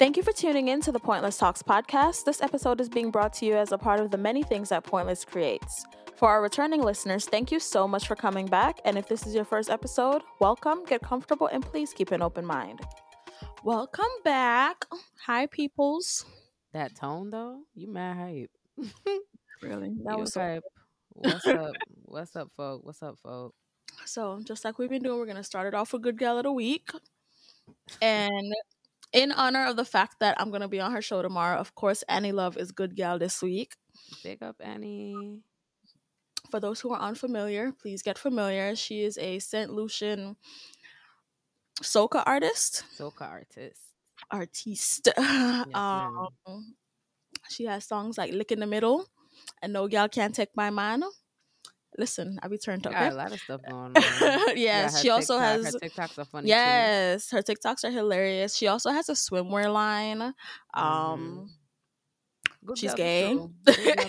Thank you for tuning in to the Pointlesss Talks podcast. This episode is being brought to you as a part of the many things that Pointlesss creates. For our returning listeners, thank you so much for coming back. And if this is your first episode, welcome, get comfortable, and please keep an open mind. Welcome back. Hi, peoples. That tone though, you mad hype. Really? That was hype. What's up? What's up, folk? What's up, folk? So, just like we've been doing, we're gonna start it off with Good Gyal of the Week. And in honor of the fact that I'm gonna be on her show tomorrow, of course, Annie Love is Good Gyal this week. Big up Annie. For those who are unfamiliar, please get familiar. She is a St. Lucian soca artist. Soca artist. Artiste. Yes, um, she has songs like Lick in the Middle and No Gal Can't Take My Man. Listen, I be turned up. Okay? a lot of stuff going on. yes, yeah, she TikTok, also has her TikToks are funny. Yes, too. her TikToks are hilarious. She also has a swimwear line. Um, mm. she's gay. okay.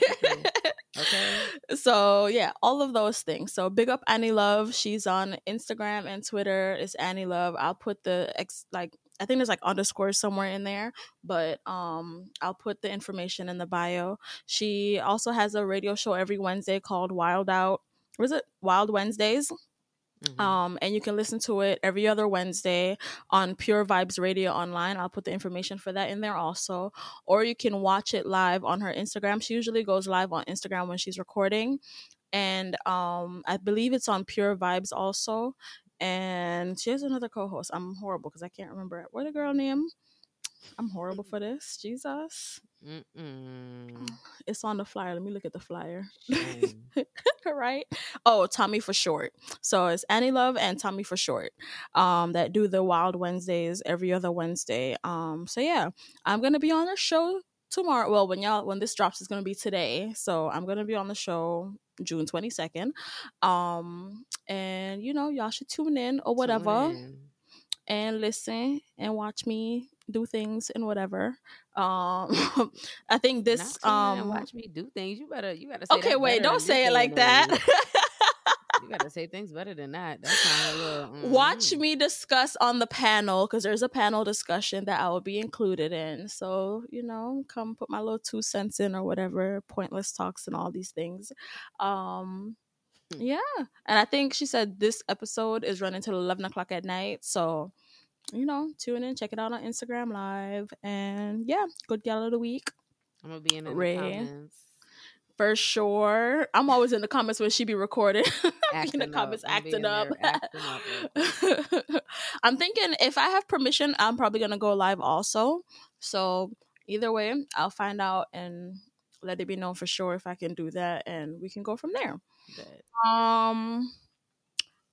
So yeah, all of those things. So big up Annie Love. She's on Instagram and Twitter. It's Annie Love. I'll put the ex like I think there's like underscores somewhere in there, but um, I'll put the information in the bio. She also has a radio show every Wednesday called Wild Out. Was it Wild Wednesdays? Mm-hmm. Um, and you can listen to it every other Wednesday on Pure Vybz Radio online. I'll put the information for that in there also. Or you can watch it live on her Instagram. She usually goes live on Instagram when she's recording. And um, I believe it's on Pure Vybz also and she has another co-host. I'm horrible because I can't remember what the girl name. I'm horrible for this. Jesus. Mm-mm. It's on the flyer. Let me look at the flyer. right? Oh, Tommy for short. So it's Annie Love and Tommy for short. Um, that do the Wild Wednesdays every other Wednesday. Um, so yeah, I'm gonna be on the show tomorrow. Well, when y'all when this drops, is gonna be today. So I'm gonna be on the show June 22nd. Um, and you know, y'all should tune in or whatever in. and listen and watch me do things and whatever. Um, I think this um watch me do things. You better you better Okay, wait, don't say it like that. you gotta say things better than that. That's little, mm-hmm. Watch me discuss on the panel because there's a panel discussion that I will be included in. So you know, come put my little two cents in or whatever. Pointlesss talks and all these things. Um. Yeah, and I think she said this episode is running till eleven o'clock at night. So you know, tune in, check it out on Instagram Live, and yeah, good gal of the week. I'm gonna be in the Ray. comments for sure. I'm always in the comments when she be recording. in the comments up. acting up. acting up. I'm thinking if I have permission, I'm probably gonna go live also. So either way, I'll find out and let it be known for sure if I can do that, and we can go from there. Um.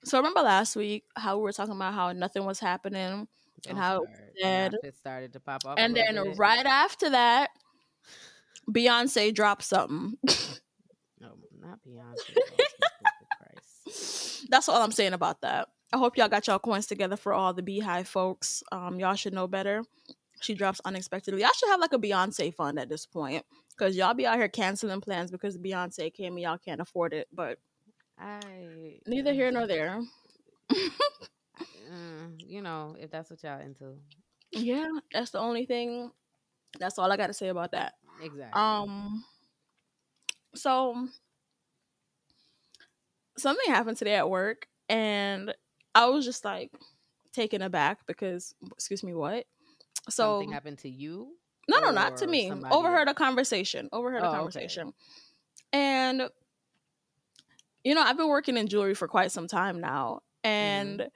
So remember last week how we were talking about how nothing was happening and how it, dead. it started to pop up, and then bit. right after that Beyonce dropped something. no, not Beyonce. That's all I'm saying about that. I hope y'all got y'all coins together for all the BeyHive folks. Um, y'all should know better. She drops unexpectedly. Y'all should have like a Beyonce fund at this point because y'all be out here canceling plans because Beyonce came and y'all can't afford it. But I neither here nor there. mm, you know, if that's what y'all into. Yeah, that's the only thing. That's all I got to say about that. Exactly. Um. So something happened today at work, and I was just like taken aback because, excuse me, what? So something happened to you? No, no, not to me. Overheard a conversation. Overheard oh, a conversation, okay. and you know, I've been working in jewelry for quite some time now, and. Mm-hmm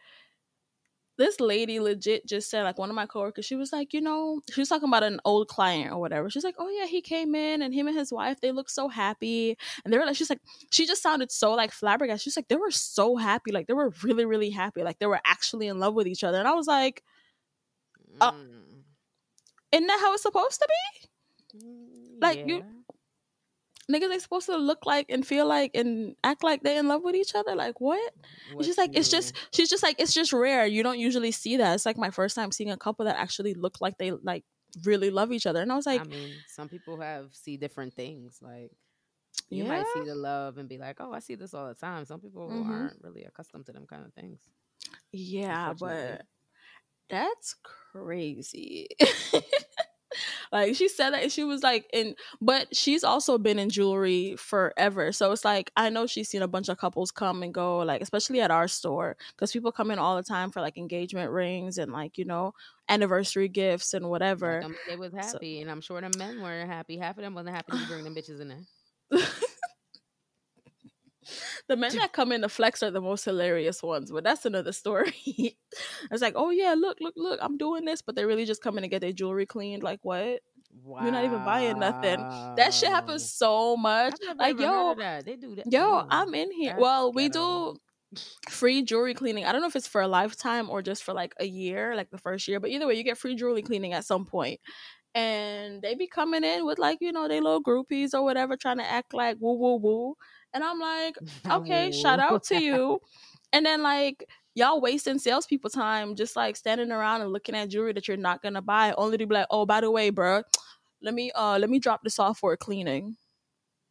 this lady legit just said like one of my coworkers she was like you know she was talking about an old client or whatever she's like oh yeah he came in and him and his wife they look so happy and they were like she's like she just sounded so like flabbergasted she's like they were so happy like they were really really happy like they were actually in love with each other and i was like uh, mm. Isn't that how it's supposed to be? Mm, like yeah. you niggas they supposed to look like and feel like and act like they're in love with each other? Like what, she's like it's just she's just like it's just rare. You don't usually see that. It's like my first time seeing a couple that actually look like they like really love each other. And i was like i mean some people have see different things. Like you yeah. might see the love and be like oh i see this all the time. Some people mm-hmm. aren't really accustomed to them kind of things. Yeah but that's crazy Like she said that she was like in but she's also been in jewelry forever. So it's like I know she's seen a bunch of couples come and go, like especially at our store. Because people come in all the time for like engagement rings and like, you know, anniversary gifts and whatever. Like, they was happy, so, and I'm sure the men were happy. Half of them wasn't happy to bring them bitches in there. the men that come in to flex are the most hilarious ones, but that's another story. it's like, oh yeah, look, look, look, I'm doing this, but they're really just come in to get their jewelry cleaned. Like what? Wow. You're not even buying nothing. That shit happens so much. Like yo, they do that. Yo, I'm in here. Well, we do free jewelry cleaning. I don't know if it's for a lifetime or just for like a year, like the first year, but either way, you get free jewelry cleaning at some point. And they be coming in with like, you know, they little groupies or whatever, trying to act like woo woo woo. And I'm like, okay, shout out to you. And then like y'all wasting salespeople time just like standing around and looking at jewelry that you're not gonna buy, only to be like, oh, by the way, bro, let me uh let me drop this off for cleaning.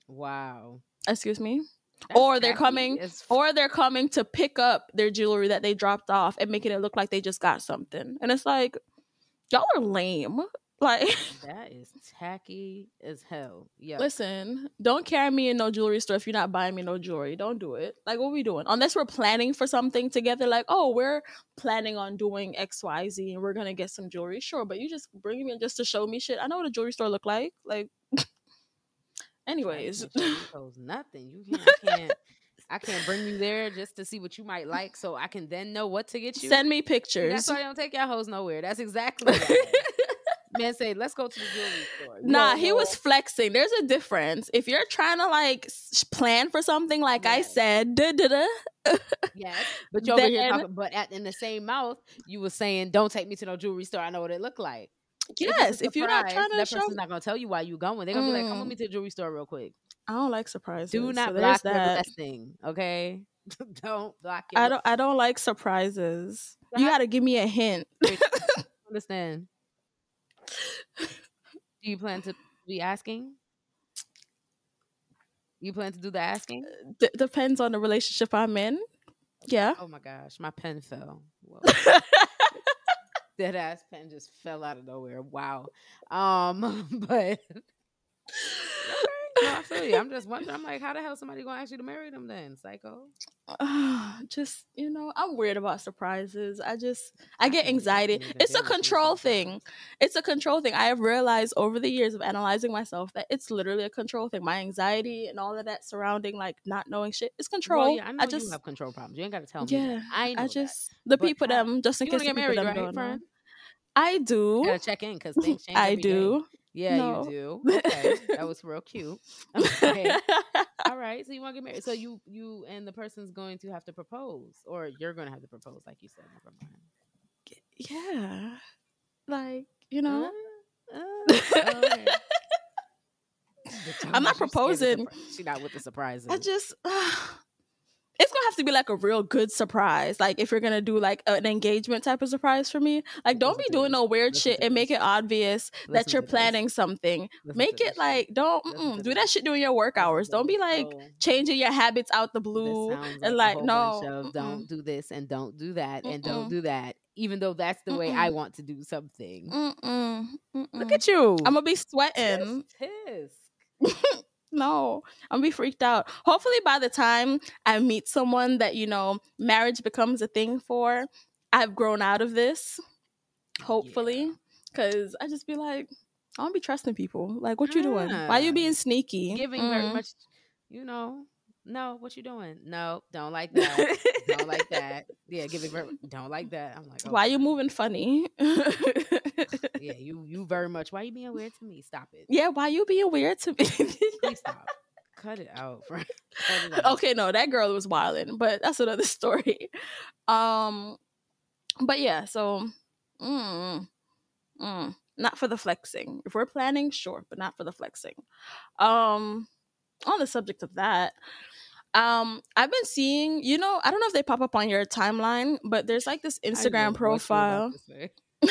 Wow. Excuse me. That's or they're coming f- or they're coming to pick up their jewelry that they dropped off and making it look like they just got something. And it's like y'all are lame. Like that is tacky as hell. Yeah. Listen, don't carry me in no jewelry store if you're not buying me no jewelry. Don't do it. Like what we doing? Unless we're planning for something together, like, oh, we're planning on doing XYZ and we're gonna get some jewelry. Sure, but you just bring me in just to show me shit. I know what a jewelry store look like. Like anyways. nothing. You can't, I can't I can't bring you there just to see what you might like so I can then know what to get you. Send me pictures. That's why I don't take y'all hoes nowhere. That's exactly man say, let's go to the jewelry store. nah, he was flexing. There's a difference. If you're trying to like plan for something, like yes. I said, da da da. yes, but you're over here talking. But at, in the same mouth, you were saying, "Don't take me to no jewelry store. I know what it look like." Yes, if, you're not trying to that show, person's not gonna tell you why you going. They're gonna mm. be like, "Come with me to the jewelry store real quick." I don't like surprises. Do not so block the blessing, okay? don't block it. I don't. I don't like surprises. You got to give me a hint. understand? Do you plan to be asking? You plan to do the asking? D- depends on the relationship I'm in. Yeah. Oh my gosh, my pen fell. Dead ass pen just fell out of nowhere. Wow. Um, but no, I feel you. I'm just wondering. I'm like, how the hell somebody gonna ask you to marry them then, psycho? Uh, just you know, I'm weird about surprises. I just I get anxiety. It's a control thing. It's a control thing. I have realized over the years of analyzing myself that it's literally a control thing. My anxiety and all of that surrounding like not knowing shit is control. Well, yeah, I I just have control problems. You ain't got to tell me. Yeah, that. I I just that. the but people them just in case get married, right, friend? I do. You gotta check in because things change. I do. Yeah, no. you do. Okay, that was real cute. Okay. All right, so you want to get married? So you you and the person's going to have to propose, or you're going to have to propose, like you said. Never mind. Yeah, like you know. Uh, uh, okay. I'm not proposing. She's not with the surprises. I just. Uh, it's gonna have to be like a real good surprise. Like if you're gonna do like an engagement type of surprise for me, like don't be doing no weird shit and make it obvious that you're planning something. Make it like don't do that shit during your work hours. Don't be like changing your habits out the blue and like no, don't do this and don't do that and don't do that. Even though that's the way I want to do something. Look at you. I'm gonna be sweating. Tisk, tisk. no, I'm be freaked out. Hopefully, by the time I meet someone that you know marriage becomes a thing for, I've grown out of this. Hopefully, because yeah. I just be like, I don't be trusting people. Like, what you doing? Why you being sneaky? Giving mm. very much, you know. No, what you doing? No, don't like that. don't like that. Yeah, give it. don't like that. I'm like, oh. why you moving funny? yeah, you you very much. Why you being weird to me? Stop it. Yeah, why you being weird to me? Please stop. Cut it out, friend. Okay, no, that girl was wilding, but that's another story. Um, but yeah, so mm, mm, not for the flexing. If we're planning, sure, but not for the flexing. Um, on the subject of that, um, I've been seeing, you know, I don't know if they pop up on your timeline, but there's like this Instagram profile.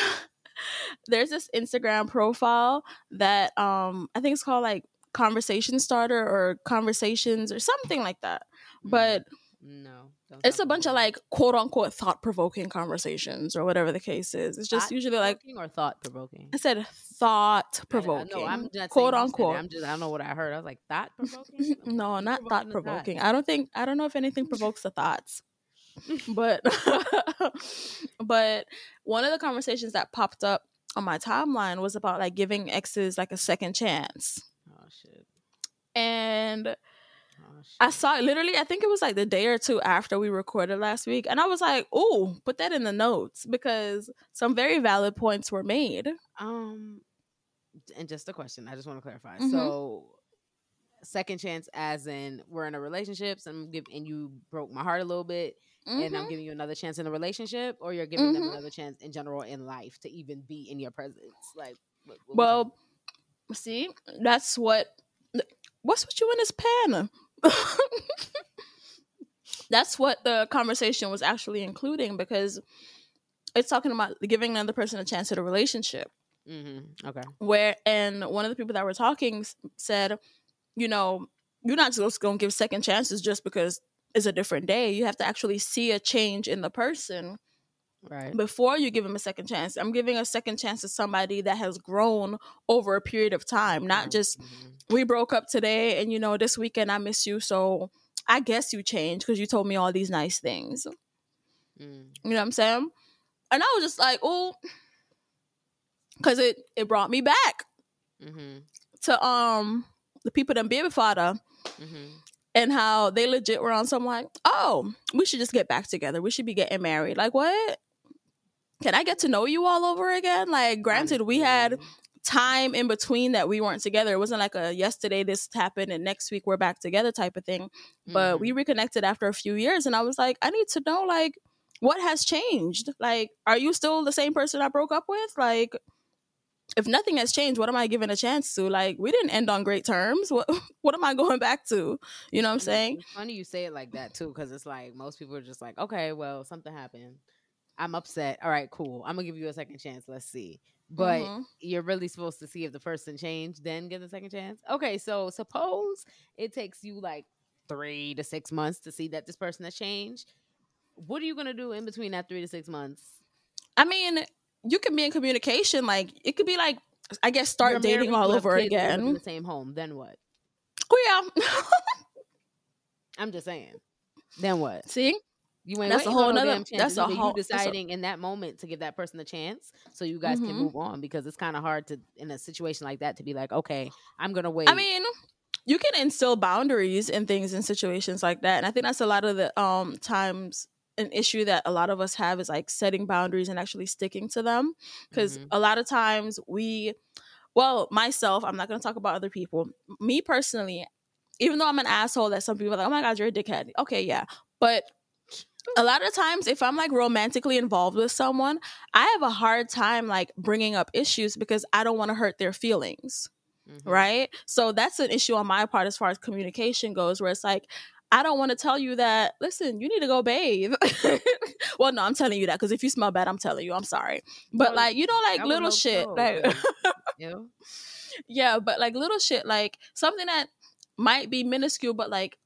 there's this Instagram profile that um I think it's called like conversation starter or conversations or something like that. Mm-hmm. But No. Don't It's a bunch of like quote unquote thought provoking conversations or whatever the case is. It's just Thought usually like or thought provoking. I said thought provoking. No, I'm just quote saying you said it. unquote. I'm just I don't know what I heard. I was like thought provoking. no, not provoking thought the thought? provoking. I don't think I don't know if anything provokes the thoughts. but but one of the conversations that popped up on my timeline was about like giving exes like a second chance. Oh shit. And I saw it literally, I think it was like the day or two after we recorded last week. And I was like, oh, put that in the notes because some very valid points were made. Um, and just a question. I just want to clarify. Mhm. So, second chance, as in we're in a relationship, and I'm give, and you broke my heart a little bit, and I'm Mhm. giving you another chance in a relationship, or you're giving them Mhm. another chance in general in life to even be in your presence. Like, what, what Well, see, that's what. What's with you in this pen? that's what the conversation was actually including because it's talking about giving another person a chance at a relationship. Mm-hmm. Okay. where and one of the people that were talking said you know you're not just gonna give second chances just because it's a different day you have to actually see a change in the person Right. before you give them a second chance i'm giving a second chance to somebody that has grown over a period of time not just Mhm. we broke up today and you know this weekend i miss you so i guess you changed because you told me all these nice things Mm. you know what i'm saying and i was just like oh because it it brought me back Mhm. to um the people that baby father Mhm. and how they legit were on some like, oh, we should just get back together. We should be getting married. Like what? Can I get to know you all over again? Like, granted, we had time in between that we weren't together. It wasn't like a yesterday this happened and next week we're back together type of thing. But Mhm. we reconnected after a few years, and I was like, I need to know like what has changed. Like, are you still the same person I broke up with? Like, if nothing has changed, what am I giving a chance to? Like, we didn't end on great terms. What what am I going back to? You know what I'm saying? It's funny you say it like that too, because it's like most people are just like, okay, well, something happened. I'm upset. All right, cool. I'm gonna give you a second chance. Let's see. But Mhm. you're really supposed to see if the person changed, then give the second chance. Okay, so suppose it takes you like three to six months to see that this person has changed. What are you gonna do in between that three to six months? I mean, you can be in communication. Like, it could be like, I guess, start You're dating all over live in again. the same home. Then what? Oh yeah. I'm just saying. Then what? See, You ain't That's a whole no chance. that's a whole- You that's a- deciding in that moment to give that person a chance, so you guys can Mhm. move on because it's kind of hard to in a situation like that to be like, okay, I'm gonna wait. I mean, you can instill boundaries and things in situations like that, and I think that's a lot of the um times an issue that a lot of us have is like setting boundaries and actually sticking to them because Mhm. a lot of times we well myself i'm not going to talk about other people me personally even though i'm an asshole that some people are like oh my god you're a dickhead okay yeah but a lot of times if i'm like romantically involved with someone i have a hard time like bringing up issues because i don't want to hurt their feelings Mhm. right? So that's an issue on my part as far as communication goes, where it's like, I don't want to tell you that, listen, you need to go bathe. well, no, I'm telling you that because if you smell bad, I'm telling you, I'm sorry. But Well, like, you know, like little shit. Like, know? yeah, but like little shit, like something that might be minuscule, but like,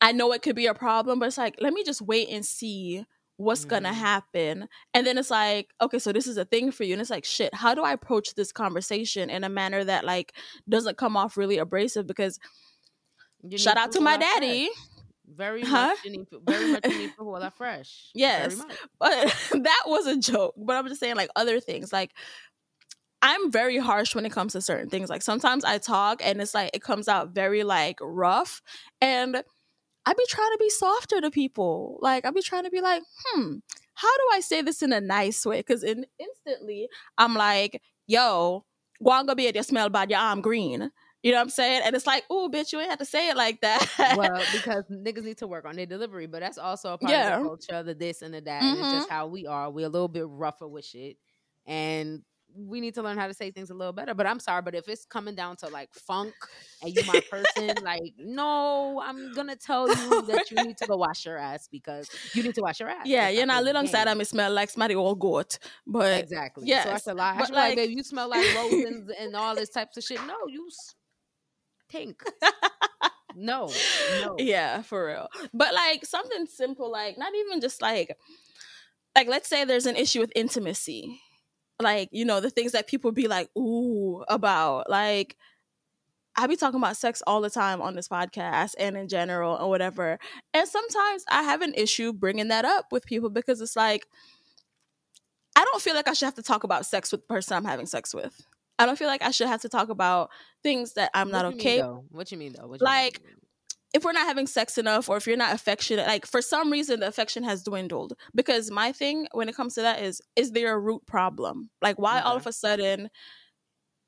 I know it could be a problem, but it's like, let me just wait and see what's gonna Mhm. happen. And then it's like, okay, so this is a thing for you. And it's like, shit, how do I approach this conversation in a manner that like doesn't come off really abrasive? Because You shout out to my fresh. daddy. Very Huh? much, need, very much you need who are fresh. Yes. Very much. But that was a joke. But I'm just saying, like other things, like I'm very harsh when it comes to certain things. Like sometimes I talk and it's like it comes out very like rough, and I be trying to be softer to people. Like I be trying to be like, hmm, how do I say this in a nice way? Because in instantly I'm like, yo, guanga be you smell bad, your arm green. You know what I'm saying? And it's like, oh, bitch, you ain't have to say it like that. well, because niggas need to work on their delivery, but that's also a part Yeah. of the culture, the this and the that. And it's just how we are. We're a little bit rougher with shit. And we need to learn how to say things a little better. But I'm sorry, but if it's coming down to like funk and you my person, like, no, I'm gonna tell you that you need to go wash your ass because you need to wash your ass. yeah, you're not little game. side of me smell like somebody old goat. But Exactly. So I yes, should lie. I but like, like- babe, you smell like roses and all this types of shit. No, you stink. No, no. Yeah, for real. But like something simple, like not even just like like let's say there's an issue with intimacy. Like, you know, the things that people be like, ooh, about. Like I be talking about sex all the time on this podcast and in general or whatever. And sometimes I have an issue bringing that up with people because it's like I don't feel like I should have to talk about sex with the person I'm having sex with. I don't feel like I should have to talk about things that I'm not What mean, okay. though? What you mean though? What you mean? If we're not having sex enough or if you're not affectionate, like for some reason the affection has dwindled. Because my thing when it comes to that is, is there a root problem? Like why all of a sudden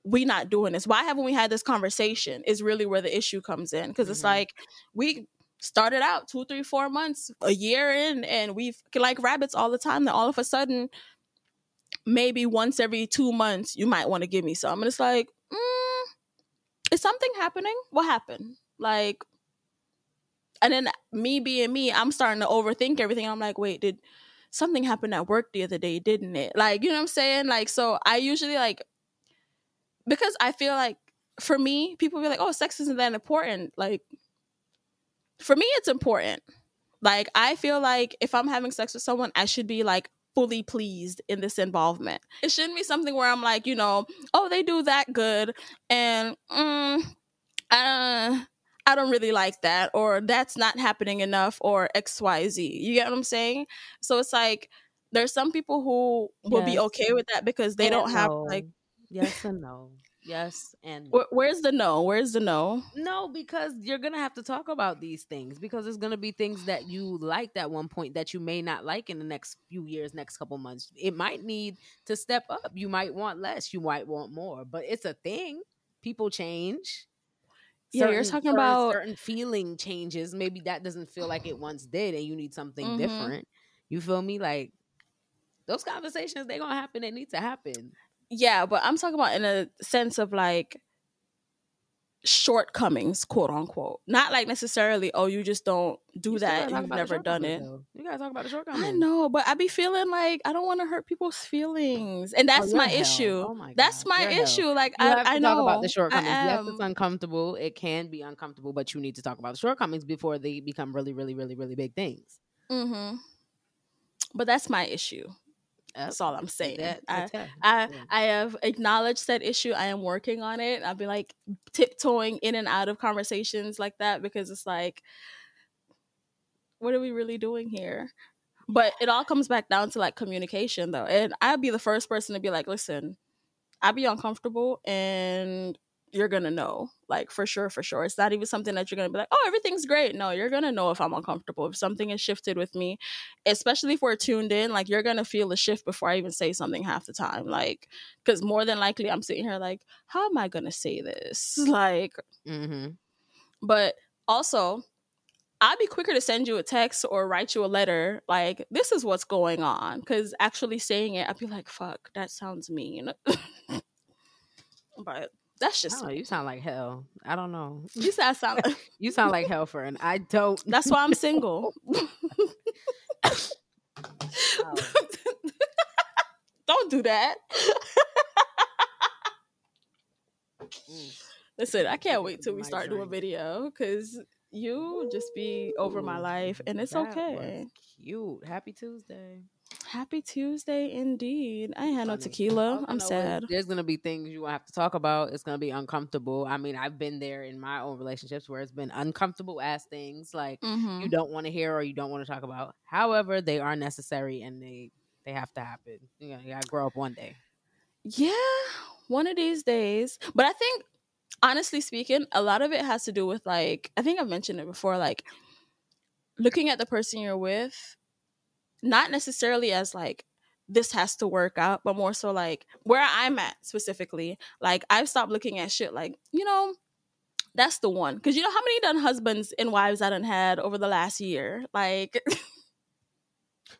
we not doing this? Why haven't we had this conversation? Is really where the issue comes in. Because it's Mhm. like we started out two, three, four months, a year in, and we've like rabbits all the time. that all of a sudden, maybe once every two months, you might want to give me some. And it's like, mm, is something happening? What happened? Like, and then me being me, I'm starting to overthink everything. I'm like, wait, did something happen at work the other day, didn't it? Like, you know what I'm saying? Like, so I usually like, because I feel like for me, people be like, oh, sex isn't that important. Like, for me, it's important. Like, I feel like if I'm having sex with someone, I should be like fully pleased in this involvement. It shouldn't be something where I'm like, you know, oh, they do that good, and mm, uh, I don't really like that, or that's not happening enough, or X, Y, Z. You get what I'm saying? So it's like there's some people who will be okay with that because they And don't have no. like. yes and no. Yes and Wh- where's the no? Where's the no? No, because you're gonna have to talk about these things because there's gonna be things that you liked at one point that you may not like in the next few years, next couple months. It might need to step up. You might want less. You might want more. But it's a thing. People change. Yeah, you're talking about- certain feeling changes. Maybe that doesn't feel like it once did, and you need something Mhm. different. You feel me? Like those conversations, they're gonna happen. They need to happen. Yeah, but I'm talking about in a sense of like shortcomings, quote unquote. Not like necessarily, oh, you just don't do You that. You've never done it. though. You gotta talk about the shortcomings. I know, but I be feeling like I don't want to hurt people's feelings, and that's you're my hell. issue. Oh my that's my you're hell. issue. Like You I, I know talk about the shortcomings. Yes, it's uncomfortable. It can be uncomfortable, but you need to talk about the shortcomings before they become really, really, really, really big things. Mm-hmm. But that's my issue. Yep. That's all I'm saying. That- I. I. I have acknowledged that issue. I am working on it. I've been like tiptoeing in and out of conversations like that because it's like, what are we really doing here? But it all comes back down to like communication though. And I'd be the first person to be like, listen, I'd be uncomfortable and you're gonna know. Like for sure, for sure. It's not even something that you're gonna be like, oh, everything's great. No, you're gonna know if I'm uncomfortable. If something has shifted with me, especially if we're tuned in, like you're gonna feel the shift before I even say something half the time. Like, because more than likely I'm sitting here like, how am I gonna say this? Like, Mhm. but also I'd be quicker to send you a text or write you a letter like this is what's going on because actually saying it I'd be like fuck that sounds mean but that's just don't you sound like hell. I don't know. you I sound You sound like hell for an I don't. that's why I'm single Oh. don't do that Mm. listen I can't wait till we start doing video because you just be over my life and it's that okay Cute. Happy Tuesday. Happy Tuesday indeed I ain't had no tequila I'm sad There's gonna be things you have to talk about. It's gonna be uncomfortable. I mean, I've been there in my own relationships where it's been uncomfortable as things like Mhm. you don't want to hear or you don't want to talk about. However, they are necessary and they they have to happen. You, know, you gotta grow up one day. Yeah, one of these days. But I think, honestly speaking, a lot of it has to do with like, I think I've mentioned it before, like looking at the person you're with, not necessarily as like, this has to work out, but more so like where I'm at specifically. Like, I've stopped looking at shit like, you know, that's the one. Cause you know how many done husbands and wives I done had over the last year? Like,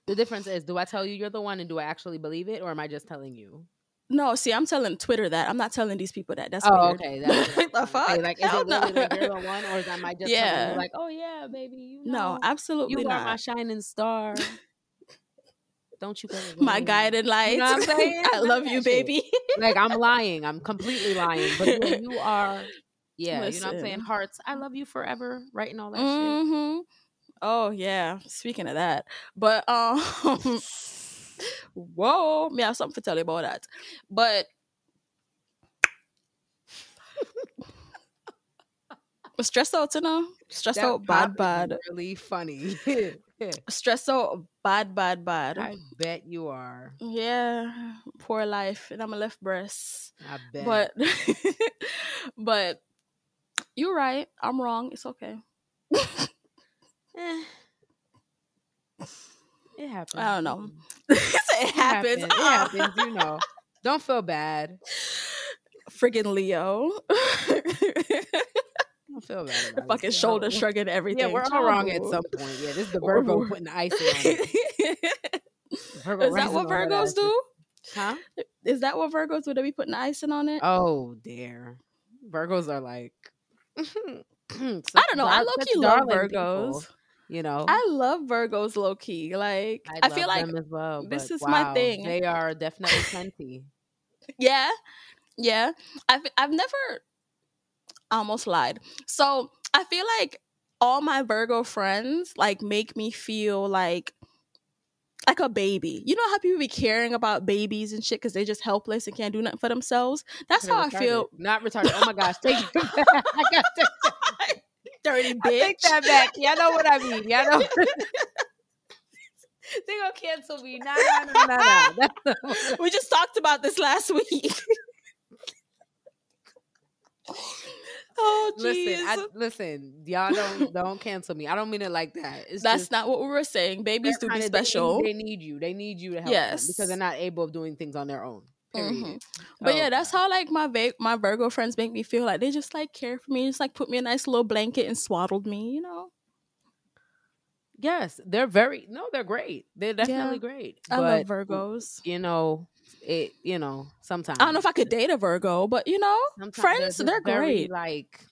The difference is, do I tell you you're the one, and do I actually believe it, or am I just telling you? no, see, I'm telling Twitter that. I'm not telling these people that. That's oh, weird. okay. That's Like, the fuck? Like, is Hell it really no. like you're the one, or am I just Yeah. like, oh yeah, baby, you know, No, absolutely you are not. my shining star. Don't you my away. guided light. You know what I'm saying? I love you, baby. like I'm lying. I'm completely lying. But yeah, you are. Yeah, you know what I'm saying? Hearts, I love you forever, writing all that shit. hmm Oh yeah. Speaking of that, but um, whoa, me have something to tell you about that. But stressed out, you know, stressed That out, bad, is bad, Really funny. stressed out, bad, bad, bad. I bet you are. Yeah, poor life, and I'm a left breast. I bet. But, but you're right. I'm wrong. It's okay. Eh. it happens. I don't know. It it happens. happens. It happens. You know. Don't feel bad. Friggin' Leo. Don't feel bad. about fucking it. shoulder shrugging everything. Yeah, we're all wrong at some point. Yeah, this is the Virgo putting the icing on it. Virgo Is that what Virgos do? Huh? Is that what Virgos do? They be putting icing on it? Oh, dear. Virgos are like. I don't know. I low key love Virgos. you know, I love Virgos low key. Like I, feel like well. this is my thing. They are definitely plenty. yeah, yeah. I've I've never almost lied. So I feel like all my Virgo friends like make me feel like like a baby. You know how people be caring about babies and shit because they're just helpless and can't do nothing for themselves. That's They're how I feel. Not retarded. Oh my gosh, take. I got to Dirty I bitch. take that back. Y'all know what I mean. Y'all know. they gonna cancel me. Nah, nah, nah, nah, nah. We just talked about this last week. Oh listen. I, listen. Y'all don't don't cancel me. I don't mean it like that. It's That's just, not what we were saying. Babies do be kinda- special. They need, you. They need you to help them Yes. because they're not able of doing things on their own. Mhm. But Oh, yeah, that's how like my Va- my Virgo friends make me feel. Like they just like care for me, just like put me a nice little blanket and swaddled me. You know, Yes, they're very no, they're great. They're definitely Yeah. great. I but, love Virgos. You know, it. You know, sometimes I don't know if I could date a Virgo, but you know, sometimes friends just they're very, great. Like,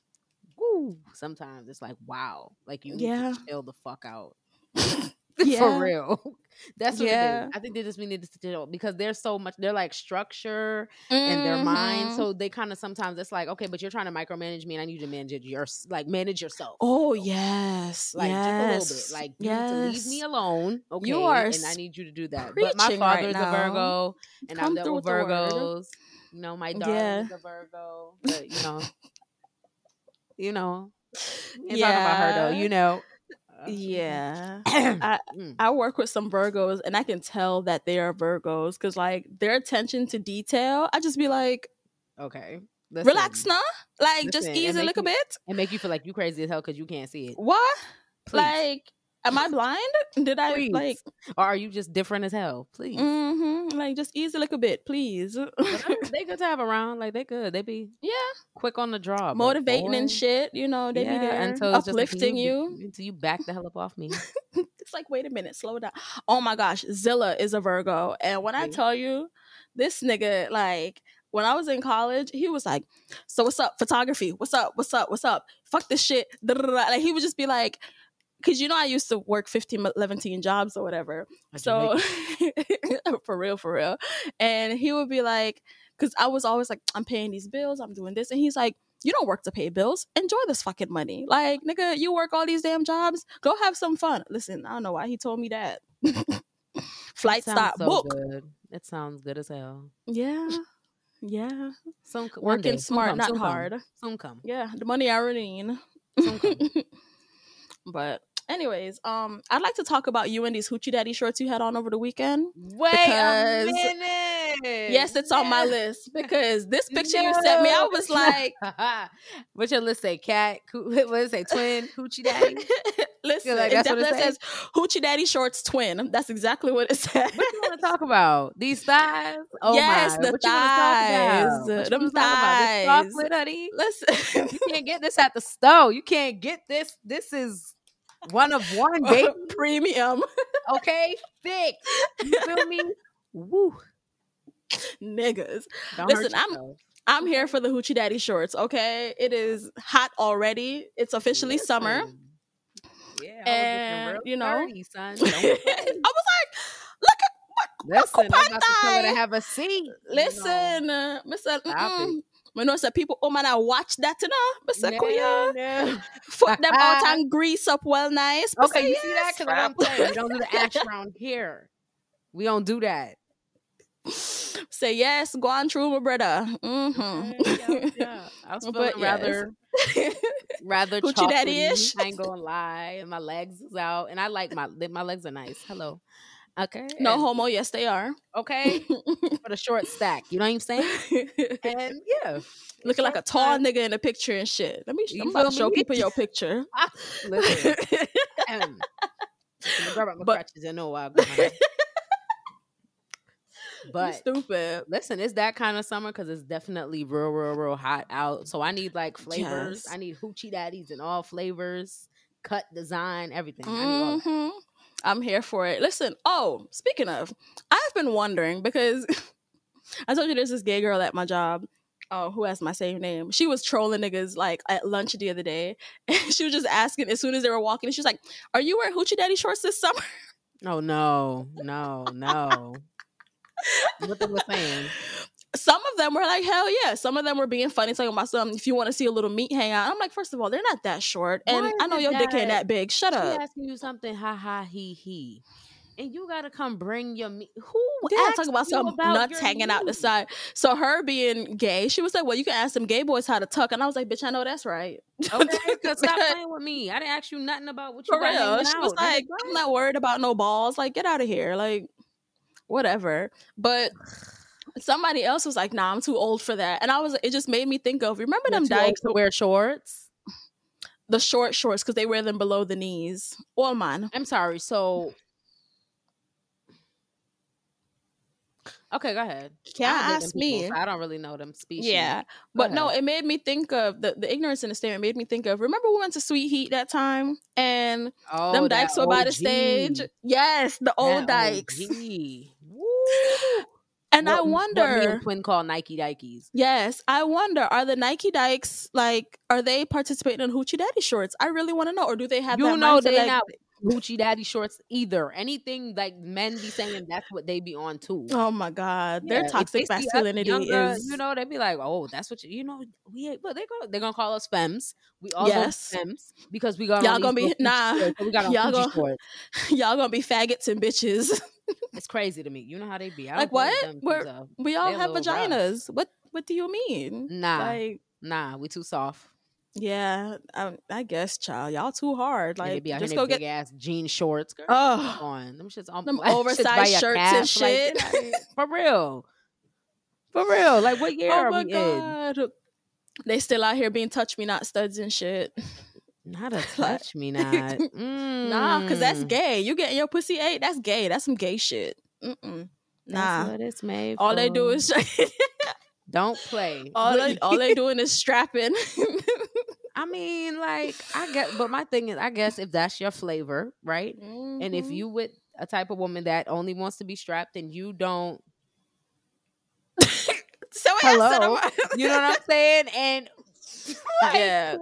woo. Sometimes it's like, wow, like you need Yeah. to chill the fuck out. Yeah. For real. That's what Yeah. I think they just need to chill because there's so much. They're like structure in their mind, Mhm. so they kind of sometimes it's like, okay, but you're trying to micromanage me, and I need you to manage it your like manage yourself. Oh yes, like yes. just a little bit. Like you need to leave me alone. Okay, You are and I need you to do that. But my preaching right father's a. Virgo, and Come I've dealt with. Virgos. You know, my daughter Yeah. is a Virgo, but you know, you know, ain't talking about her though. You know, Yeah. I, mm. I work with some Virgos and I can tell that they are Virgos because like their attention to detail, I just be like, okay, relax Listen, now. Like Listen, just ease a little you- bit. and make you feel like you crazy as hell because you can't see it. What? Please. Like, am I blind? Did I Please. like or are you just different as hell? Please. hmm like just ease a little bit, please? They good to have around. Like they good. They be yeah. quick on the draw. Motivating and shit, you know, they yeah, be there until just like, uplifting you. until you back the hell up off me. it's like, wait a minute, slow down. Oh my gosh, Zilla is a Virgo. And when I tell you, this nigga, like, when I was in college, he was like, So what's up? Photography. What's up? What's up? What's up? Fuck this shit. Like he would just be like, because you know I used to work 15, 11 jobs or whatever. So for real, for real. And he would be like, because I was always like, I'm paying these bills, I'm doing this. And he's like, you don't work to pay bills. Enjoy this fucking money. Like, nigga, you work all these damn jobs. Go have some fun. Listen, I don't know why he told me that. Flight stop so book. Good. It sounds good as hell. Yeah. Yeah. Some Working day, smart, not come, hard. Soon come. Yeah. The money I already need. Soon come. but anyways, um, I'd like to talk about you and these hoochie daddy shorts you had on over the weekend. Wait a minute. Yes, it's on my list because this picture you sent me, I was like, What's your list say? Cat? What does it say? Twin? Hoochie daddy? listen, like it that's what it definitely says Hoochie Daddy Shorts Twin. That's exactly what it says. What do you want to talk about? These thighs? Oh Yes, my! the what you talk thighs, about? What them wanna talk about? This thighs. chocolate, honey. Listen, You can't get this at the store. You can't get this. This is one of one, baby. premium Okay, thick. You feel me? Woo! niggas. Don't Listen, I'm- yourself. I'm here for the Hoochie Daddy Shorts. Okay, it is hot already. It's officially summer. Yeah, And, I was looking real you know, dirty, son. I was like, look at Listen, I'm about to come thigh. have a seat. you know. listen, uh, uh, Mister. Stop it. I know some people, oh man, I watch that, you know. But say, Yeah, yeah, yeah. foot them out and grease up well nice. But Okay, say, you see that? Because I'm saying we don't do the ash around here. We don't do that. Say yes, go on through, my brother. Mm-hmm. Yeah, yeah. I was feeling But yes. rather rather chocolatey. I ain't gonna lie, and my legs is out, and I like my my legs are nice. Hello, okay, no and- homo, yes they are. okay, for the short stack. You know what I'm saying? And yeah, Looking like a tall nigga in the picture and shit. Let me. You I'm about to show people your picture. Listen, um, grab my But- crutches. I know behind. You But stupid. listen, it's that kind of summer because it's definitely real, real, real hot out. So I need like flavors. Yes. I need hoochie daddies in all flavors, cut, design, everything. I need all that. I'm here for it. Listen. Oh, speaking of, I've been wondering because I told you there's this gay girl at my job. Oh, who has my same name? She was trolling niggas like at lunch the other day. And she was just asking as soon as they were walking. She was like, "Are you wearing hoochie daddy shorts this summer?" Oh no, no, no. what they were saying? Some of them were like, "Hell yeah!" Some of them were being funny, talking about some. If you want to see a little meat hang out, I'm like, first of all, they're not that short, and I know your dick ain't that that big. Shut She up. asking you something, ha ha he he, and you gotta come bring your meat. Who? Yeah, talk about some about nuts hanging out the side. So her being gay, she was like, "Well, you can ask some gay boys how to tuck," and I was like, "Bitch, I know that's right." Okay, stop playing with me. I didn't ask you nothing about what you For real, she was out. Nigga, like? "I'm not worried about no balls. Like, get out of here. Like, whatever." But somebody else was like, "Nah, I'm too old for that," and I was. It just made me think of remember You're them dykes, to wear shorts. the short shorts because they wear them below the knees. Well, man, I'm sorry. So, okay, go ahead. can't I ask people, me. so I don't really know them species. Yeah, Go but no, it made me think of the, the ignorance in the statement. Made me think of remember we went to Sweet Heat that time and oh, them that dykes were by the stage. Yes, the old That dykes. And I What- what me wonder, and twin call Nike Dikes. yes, I wonder, are the Nike dykes like are they participating in Hoochie Daddy shorts? I really want to know, or do they have You know they like, not Hoochie daddy shorts either. Anything like men be saying that's what they be on too. Oh my God, Yeah, their toxic they see us masculinity younger, is you know, they be like, "Oh, that's what you, you know." We, but they go, they're gonna call us femmes. We all Yes. femmes because we got Y'all gonna be- nah. Shorts, we got Y'all gonna- shorts. y'all gonna be faggots and bitches. It's crazy to me. You know how they be. I Like don't play with what? We're- we all They a have little rough. vaginas. What What do you mean? Nah, Like, nah, we too soft. Yeah, I, I guess, child, y'all too hard. Like, just go get ass jean shorts. Girl, Oh. come on, them shits on Them oversized shirts and like, shit. get for real, for real. Like, what year oh are my we in? They still out here being touch me not studs and shit. Not a touch me not. Nah, cause that's Mm. gay. You getting your pussy ate? That's gay. That's some gay shit. Mm-mm. That's Nah. what it's made. All they do is don't play. all they, all they doing is strapping. I mean, like I get, but my thing is, I guess if that's your flavor, right? And if Mhm. you with a type of woman that only wants to be strapped, and you don't, so Hello? You know what I'm saying? And like, Yeah.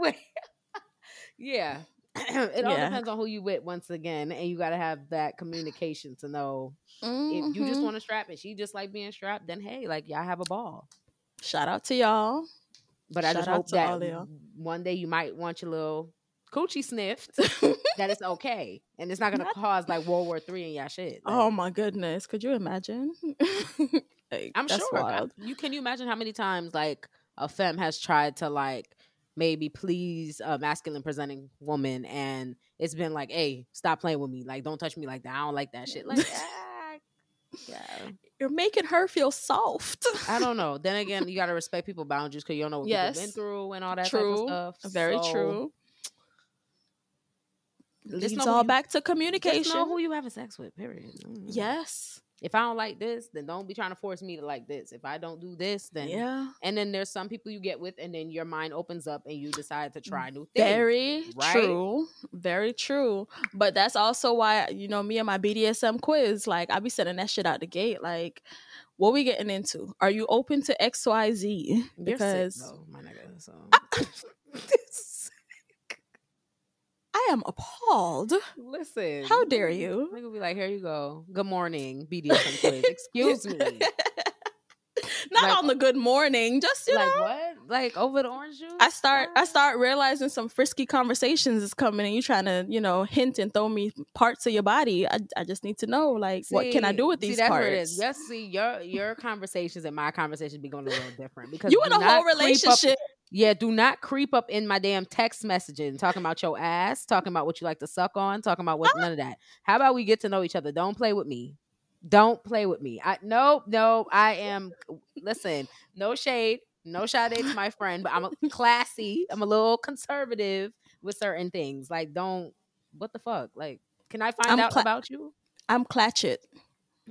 yeah. it all Yeah. depends on who you with once again, and you got to have that communication to know if you just Mhm. want to strap and she just like being strapped, then hey, like y'all have a ball. shout out to y'all. But I just hope that all of y'all. one day you might want your little coochie sniffed. that it's okay, and it's not gonna Not- cause like World War Three and y'all shit. Oh my goodness, could you imagine? Like, I'm sure. wild. You can you imagine how many times like a femme has tried to like maybe please a masculine presenting woman, and it's been like, hey, stop playing with me, like don't touch me like that. I don't like that shit. Like, yeah. You're making her feel soft. I don't know. Then again, you gotta respect people boundaries because you don't know what Yes. people been through and all that True. stuff. Very So, true. Just Leads all you- back to Just communication. know who you having sex with. Period. Mm. yes. If I don't like this, then don't be trying to force me to like this. If I don't do this, then Yeah. and then there's some people you get with, and then your mind opens up and you decide to try new things. Very right? true. Very true. But that's also why, you know, me and my BDSM quiz, like I be sending that shit out the gate. Like, what we getting into? Are you open to XYZ? You're sick, Because though, my nigga. So am appalled. listen, How dare you? Nigga be like, here you go. Good morning, BDSM quiz. Excuse me. Not Like- on the good morning, just you like know. what? Like over the orange juice? I start I start realizing some frisky conversations is coming and you trying to, you know, hint and throw me parts of your body. I, I just need to know like what can I do with see, these that's parts? what it is. Yes, see, your your conversations and my conversations be going a little different because you in a whole up- relationship. yeah, do not creep up in my damn text messaging, talking about your ass, talking about what you like to suck on, talking about what none of that. How about we get to know each other? Don't play with me. Don't play with me. I no, no, I am listen, no shade, no shade to my friend, but I'm a classy, I'm a little conservative with certain things. Like, don't what the fuck? Like, can I find I'm out cla- about you? I'm clatchet.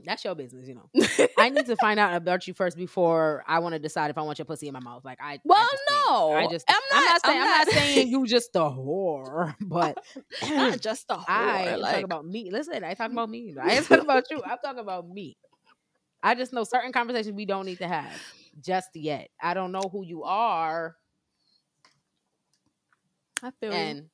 That's your business, you know. I need to find out about you first before I want to decide if I want your pussy in my mouth. Like I Well, I just think- no. I just I'm I'm not- not saying I'm I'm not, not- saying you just a whore, but Not just a whore. I like, talking about me. Listen, I talk about me. I ain't talking about you. I'm talking about me. I just know certain conversations we don't need to have just yet. I don't know who you are, I feel and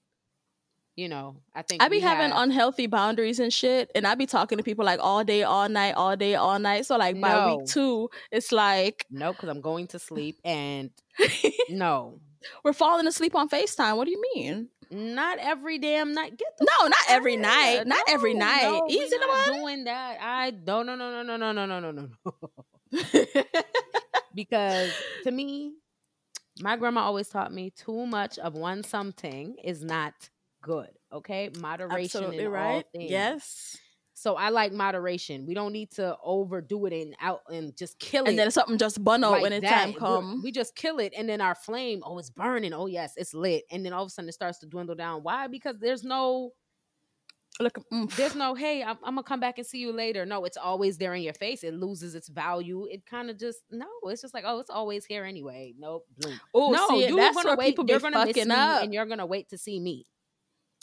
you know, I think I be having have- unhealthy boundaries and shit, and I be talking to people like all day, all night, all day, all night. So like by week two, it's like no because I'm going to sleep, and no, we're falling asleep on Facetime. What do you mean? not every damn night. Get the No, not every night. Not every no, night. no, Easy to doing that. I no no no no no no no no no no. because to me, my grandma always taught me too much of one something is not good. Okay, moderation Absolutely in all right. things. Yes. So I like moderation. We don't need to overdo it and out and just kill it. And then something just bun out like when the time come. We just kill it, and then our flame, oh, it's burning. Oh yes, it's lit, and then all of a sudden it starts to dwindle down. Why? Because there's no Look, mm, there's no hey I'm, I'm gonna come back and see you later no it's always there in your face it loses its value it kind of just no it's just like oh it's always here anyway nope oh, no see, you're that's gonna where wait people you're gonna miss fucking me up. and you're gonna wait to see me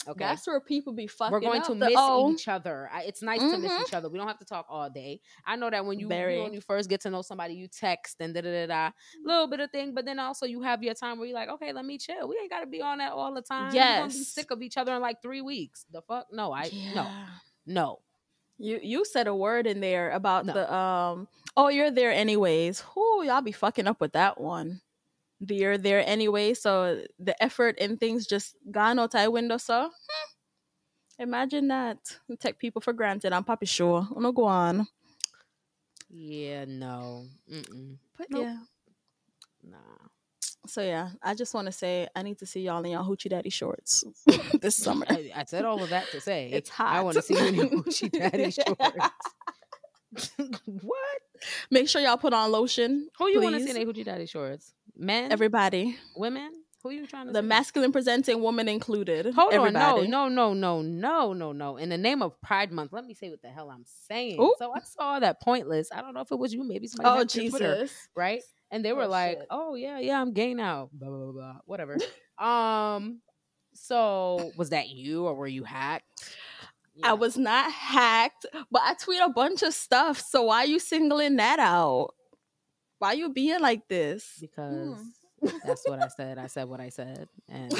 okay That's where people be fucking we're going to The- miss oh, each other it's nice to miss Mhm. each other we don't have to talk all day i know that when you, you when you first get to know somebody you text and da da da da little bit of thing but then also you have your time where you're like okay let me chill we ain't gotta be on that all the time we're be Yes. sick of each other in like three weeks the fuck no i no yeah. no You you said a word in there about No. the um oh you're there anyways. Who y'all be fucking up with that one. The you're there anyway, so the effort and things just gone out the window. So hmm, imagine that. You take people for granted. I'm probably sure. I'm gonna go on. Yeah, no. Mm-mm. But Nope. yeah. Nah. So yeah, I just want to say I need to see y'all in y'all hoochie daddy shorts this summer. I, I said all of that to say It's hot. I want to see you in your Gucci daddy shorts. what? Make sure y'all put on lotion. Who you want to see in Gucci daddy shorts? Men? Everybody, Women? Who are you trying to the see? masculine presenting woman included. Hold Everybody. on, no, no, no, no, no, no, no. In the name of Pride Month, let me say what the hell I'm saying. Ooh. So I saw that Pointlesss. I don't know if it was you, maybe somebody Oh hacked Twitter, right? And they were Oh, like, shit. "Oh yeah, yeah, I'm gay now." Blah blah blah, blah. whatever. um, so was that you or were you hacked? You I was not hacked, but I tweet a bunch of stuff. So why are you singling that out? Why you being like this? because Hmm. that's what I said. I said what I said, and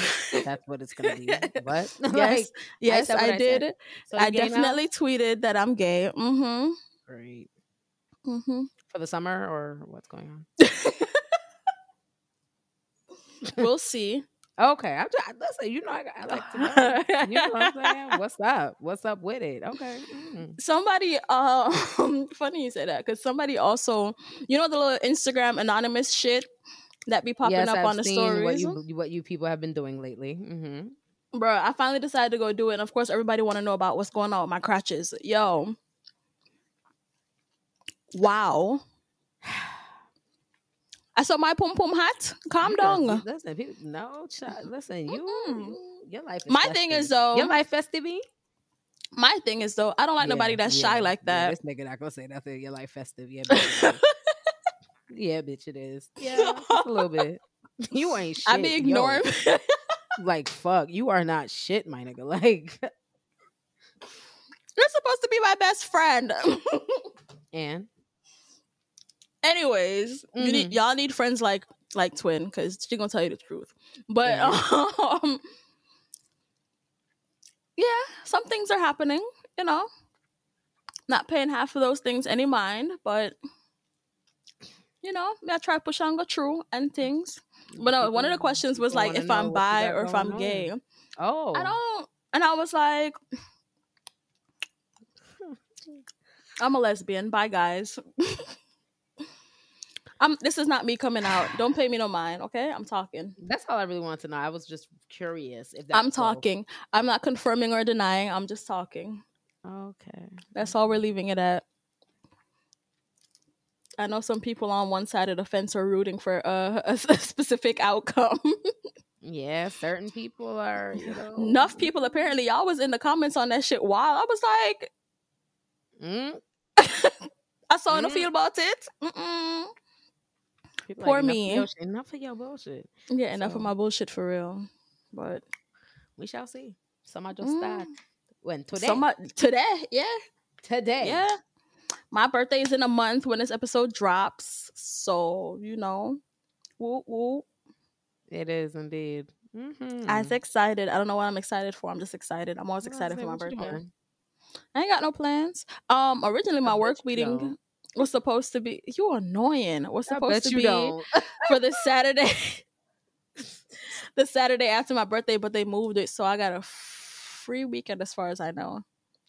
that's what it's gonna be. What? Yes, yes, said what I, I did. said. so I definitely tweeted that I'm gay. Mm-hmm. great Mm-hmm. for the summer or what's going on. We'll see. Okay, I'm just listen. You know, I, I like to know. You know what I'm saying? What's up? What's up with it? Okay. mm. somebody um funny you say that because somebody also you know the little instagram anonymous shit that be popping yes, up I've on the stories What you what you people have been doing lately? Mm-hmm. bro i finally decided to go do it and of course everybody want to know about what's going on with my crotches yo wow i saw my pom pom hat calm down Listen, people, no, child, listen. You, you, your life. Is my thing is festive. though your life festive. my thing is though i don't like nobody that's shy like Yeah, that this nigga not gonna say nothing. Your life festive. Yeah, bitch it is. yeah, bitch, it is. Yeah, a little bit. You ain't shit. i be ignoring Like fuck, you are not shit, my nigga. Like you're supposed to be my best friend and anyways you Mm-hmm. need y'all need friends like like twin because she gonna tell you the truth but Yeah. um yeah some things are happening you know not paying half of those things any mind but you know, I try push on go through and things. But no, one of the questions was like if I'm bi or if I'm on. gay. Oh, I don't, and I was like, I'm a lesbian. Bye, guys. I'm. This is not me coming out. Don't pay me no mind, okay? I'm talking. That's all I really wanted to know. I was just curious if I'm so. talking. I'm not confirming or denying. I'm just talking. Okay. That's all we're leaving it at. I know some people on one side of the fence are rooting for a, a specific outcome. Yeah, certain people are, you know. Enough people apparently. Y'all was in the comments on that shit wild. I was like, Mm, I saw no Mm. feel about it. Mm-mm. People Poor enough of me. Enough of your bullshit. Yeah, enough So- of my bullshit for real. But We shall see. Some just start. When today? today, yeah, today. yeah. My birthday is in a month when this episode drops, so you know, woo woo. It is indeed. Mm-hmm. I was excited. I don't know what I'm excited for. I'm just excited. I'm always excited for my birthday. I ain't got no plans. Um, originally my work meeting. Was supposed to be. You annoying. Was supposed to be don't. for the Saturday. the Saturday after my birthday, but they moved it, so I got a free weekend as far as I know.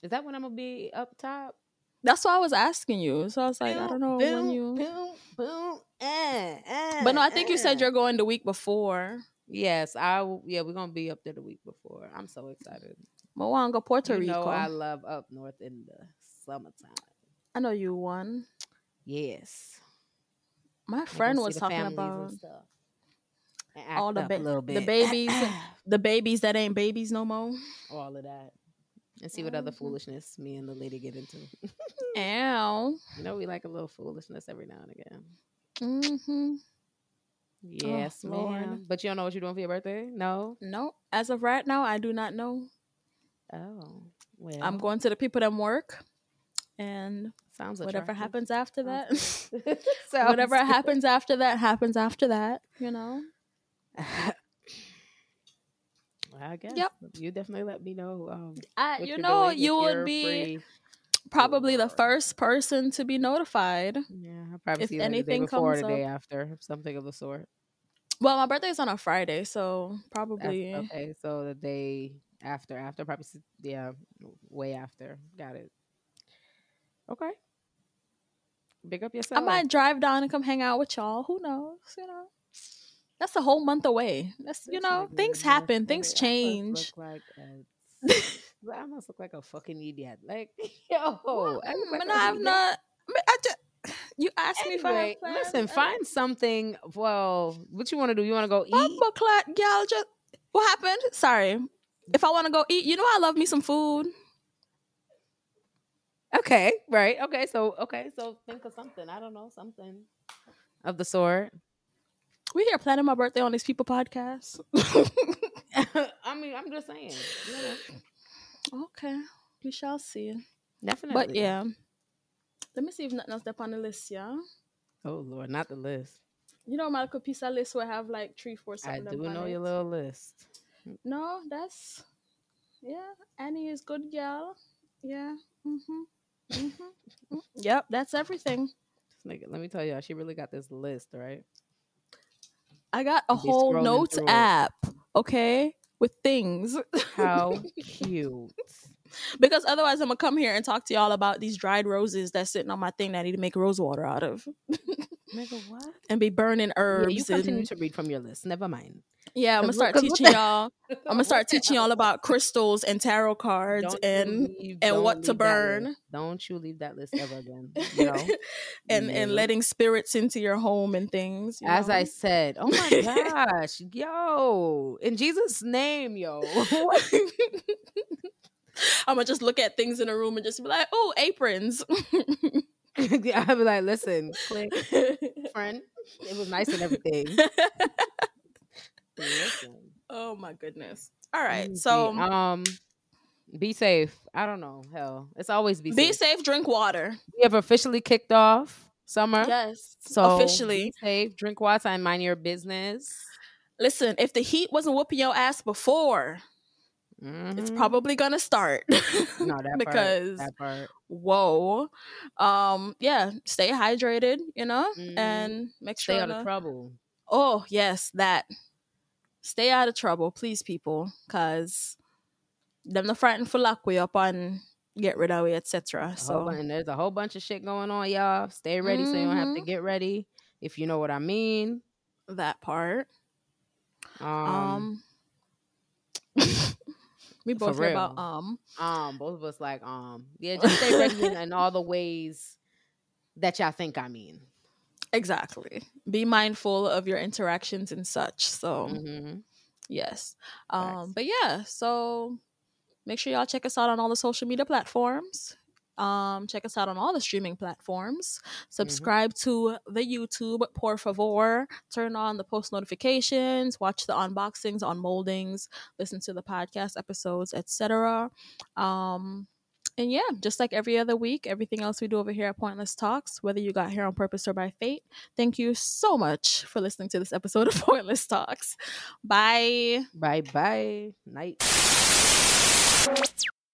Is that when I'm gonna be up top? That's why I was asking you. So I was like, I don't know when you. Boom, boom, eh, eh, But no, I think you eh. said you're going the week before. Yes, I. Yeah, we're gonna be up there the week before. I'm so excited. But I want to go Puerto you Rico. know, I I, love up north in the summertime. Know you won. Yes, My friend was talking families and about stuff. And all the ba- the babies. the babies that ain't babies no more. all of that, and see what other Mhm. foolishness me and the lady get into. Ow. you know, we like a little foolishness every now and again. Mm-hmm. Yes, Lord. ma'am. But you don't know what you're doing for your birthday? No. No, as of right now, I do not know. Oh, well. I'm going to the people that work, and Sounds whatever attractive. happens after that. Sounds whatever good. happens after that happens after that. You know. I guess. Yep. You definitely let me know. Um, I, you know, doing you would be free. probably the first person to be notified. Yeah, I'll probably if see you like the day anything or the comes day after, something of the sort. Well, my birthday is on a Friday, so That's- probably okay, so the day after, after probably, yeah, way after. Got it. Okay. Big up yourself. I might drive down and come hang out with y'all. Who knows? You know, that's a whole month away. That's you This know, nigga things must happen, say, things "I must change. look like a- I must look like a fucking idiot. Like, yo, I look Mm, like but I've idiot. not. I just, you asked me if I Anyway, have plans. listen, find something. Well, what you want to do? You want to go eat? Bumble clat, y'all. Just what happened? Sorry. If I want to go eat, you know, I love me some food. Okay, right. Okay, so okay, so think of something. I don't know, something of the sort. We here planning my birthday on these people podcast. I mean, I'm just saying. Know, okay, we shall see. definitely. But yeah, let me see if nothing else up on the list. Yeah, Oh Lord, not the list. you know my little piece of list I have like three, four, I something. do know it. your little list. No, that's yeah. Annie is good, girl. Yeah. Mhm. Mhm. mm. Yep, that's everything. Nigga, let me tell y'all, she really got this list, right? I got a whole notes app, okay, with things. How cute. Because otherwise, I'm gonna come here and talk to y'all about these dried roses that's sitting on my thing that I need to make rose water out of, Nigga, what? and be burning herbs. Yeah, you continue and, to read from your list. Never mind. yeah, I'm gonna start what- 'cause what teaching y'all. I'm gonna start teaching y'all about crystals and tarot cards Don't and leave- and what to burn. Don't you leave that list ever again. You know? and and letting spirits into your home and things. you As know? I said, oh my gosh, yo, in Jesus' name, yo. I'm gonna just look at things in a room and just be like, "Oh, aprons." I'll be like, listen, click, friend. It was nice and everything. Oh my goodness! All right, so um, be safe. I don't know. Hell, it's always be, be safe. safe, drink water. We have officially kicked off summer. Yes, So officially. be safe, drink water, and mind your business. Listen, if the heat wasn't whooping your ass before, it's Mhm. probably gonna start no that because part, part. whoa um yeah stay hydrated you know Mhm. and make sure Stay out of trouble. oh yes that stay out of trouble please people because them the frightened for lock we up on get rid of it etc so and there's a whole bunch of shit going on, y'all. Stay ready so you don't have to Mhm. get ready. If you know what I mean. that part Um, um, we both for hear about um um, both of us like um, yeah, just stay ready in, all the ways that y'all think I mean. exactly be mindful of your interactions and such so hmm Yes. Um, but yeah, so make sure y'all check us out on all the social media platforms. Um, check us out on all the streaming platforms. Subscribe to the YouTube, por favor. Turn on the post notifications. Watch the unboxings on moldings. Listen to the podcast episodes, etc. Um, and yeah, just like every other week, everything else we do over here at Pointlesss Talks, whether you got here on purpose or by fate, thank you so much for listening to this episode of Pointlesss Talks. Bye. Bye bye. Night.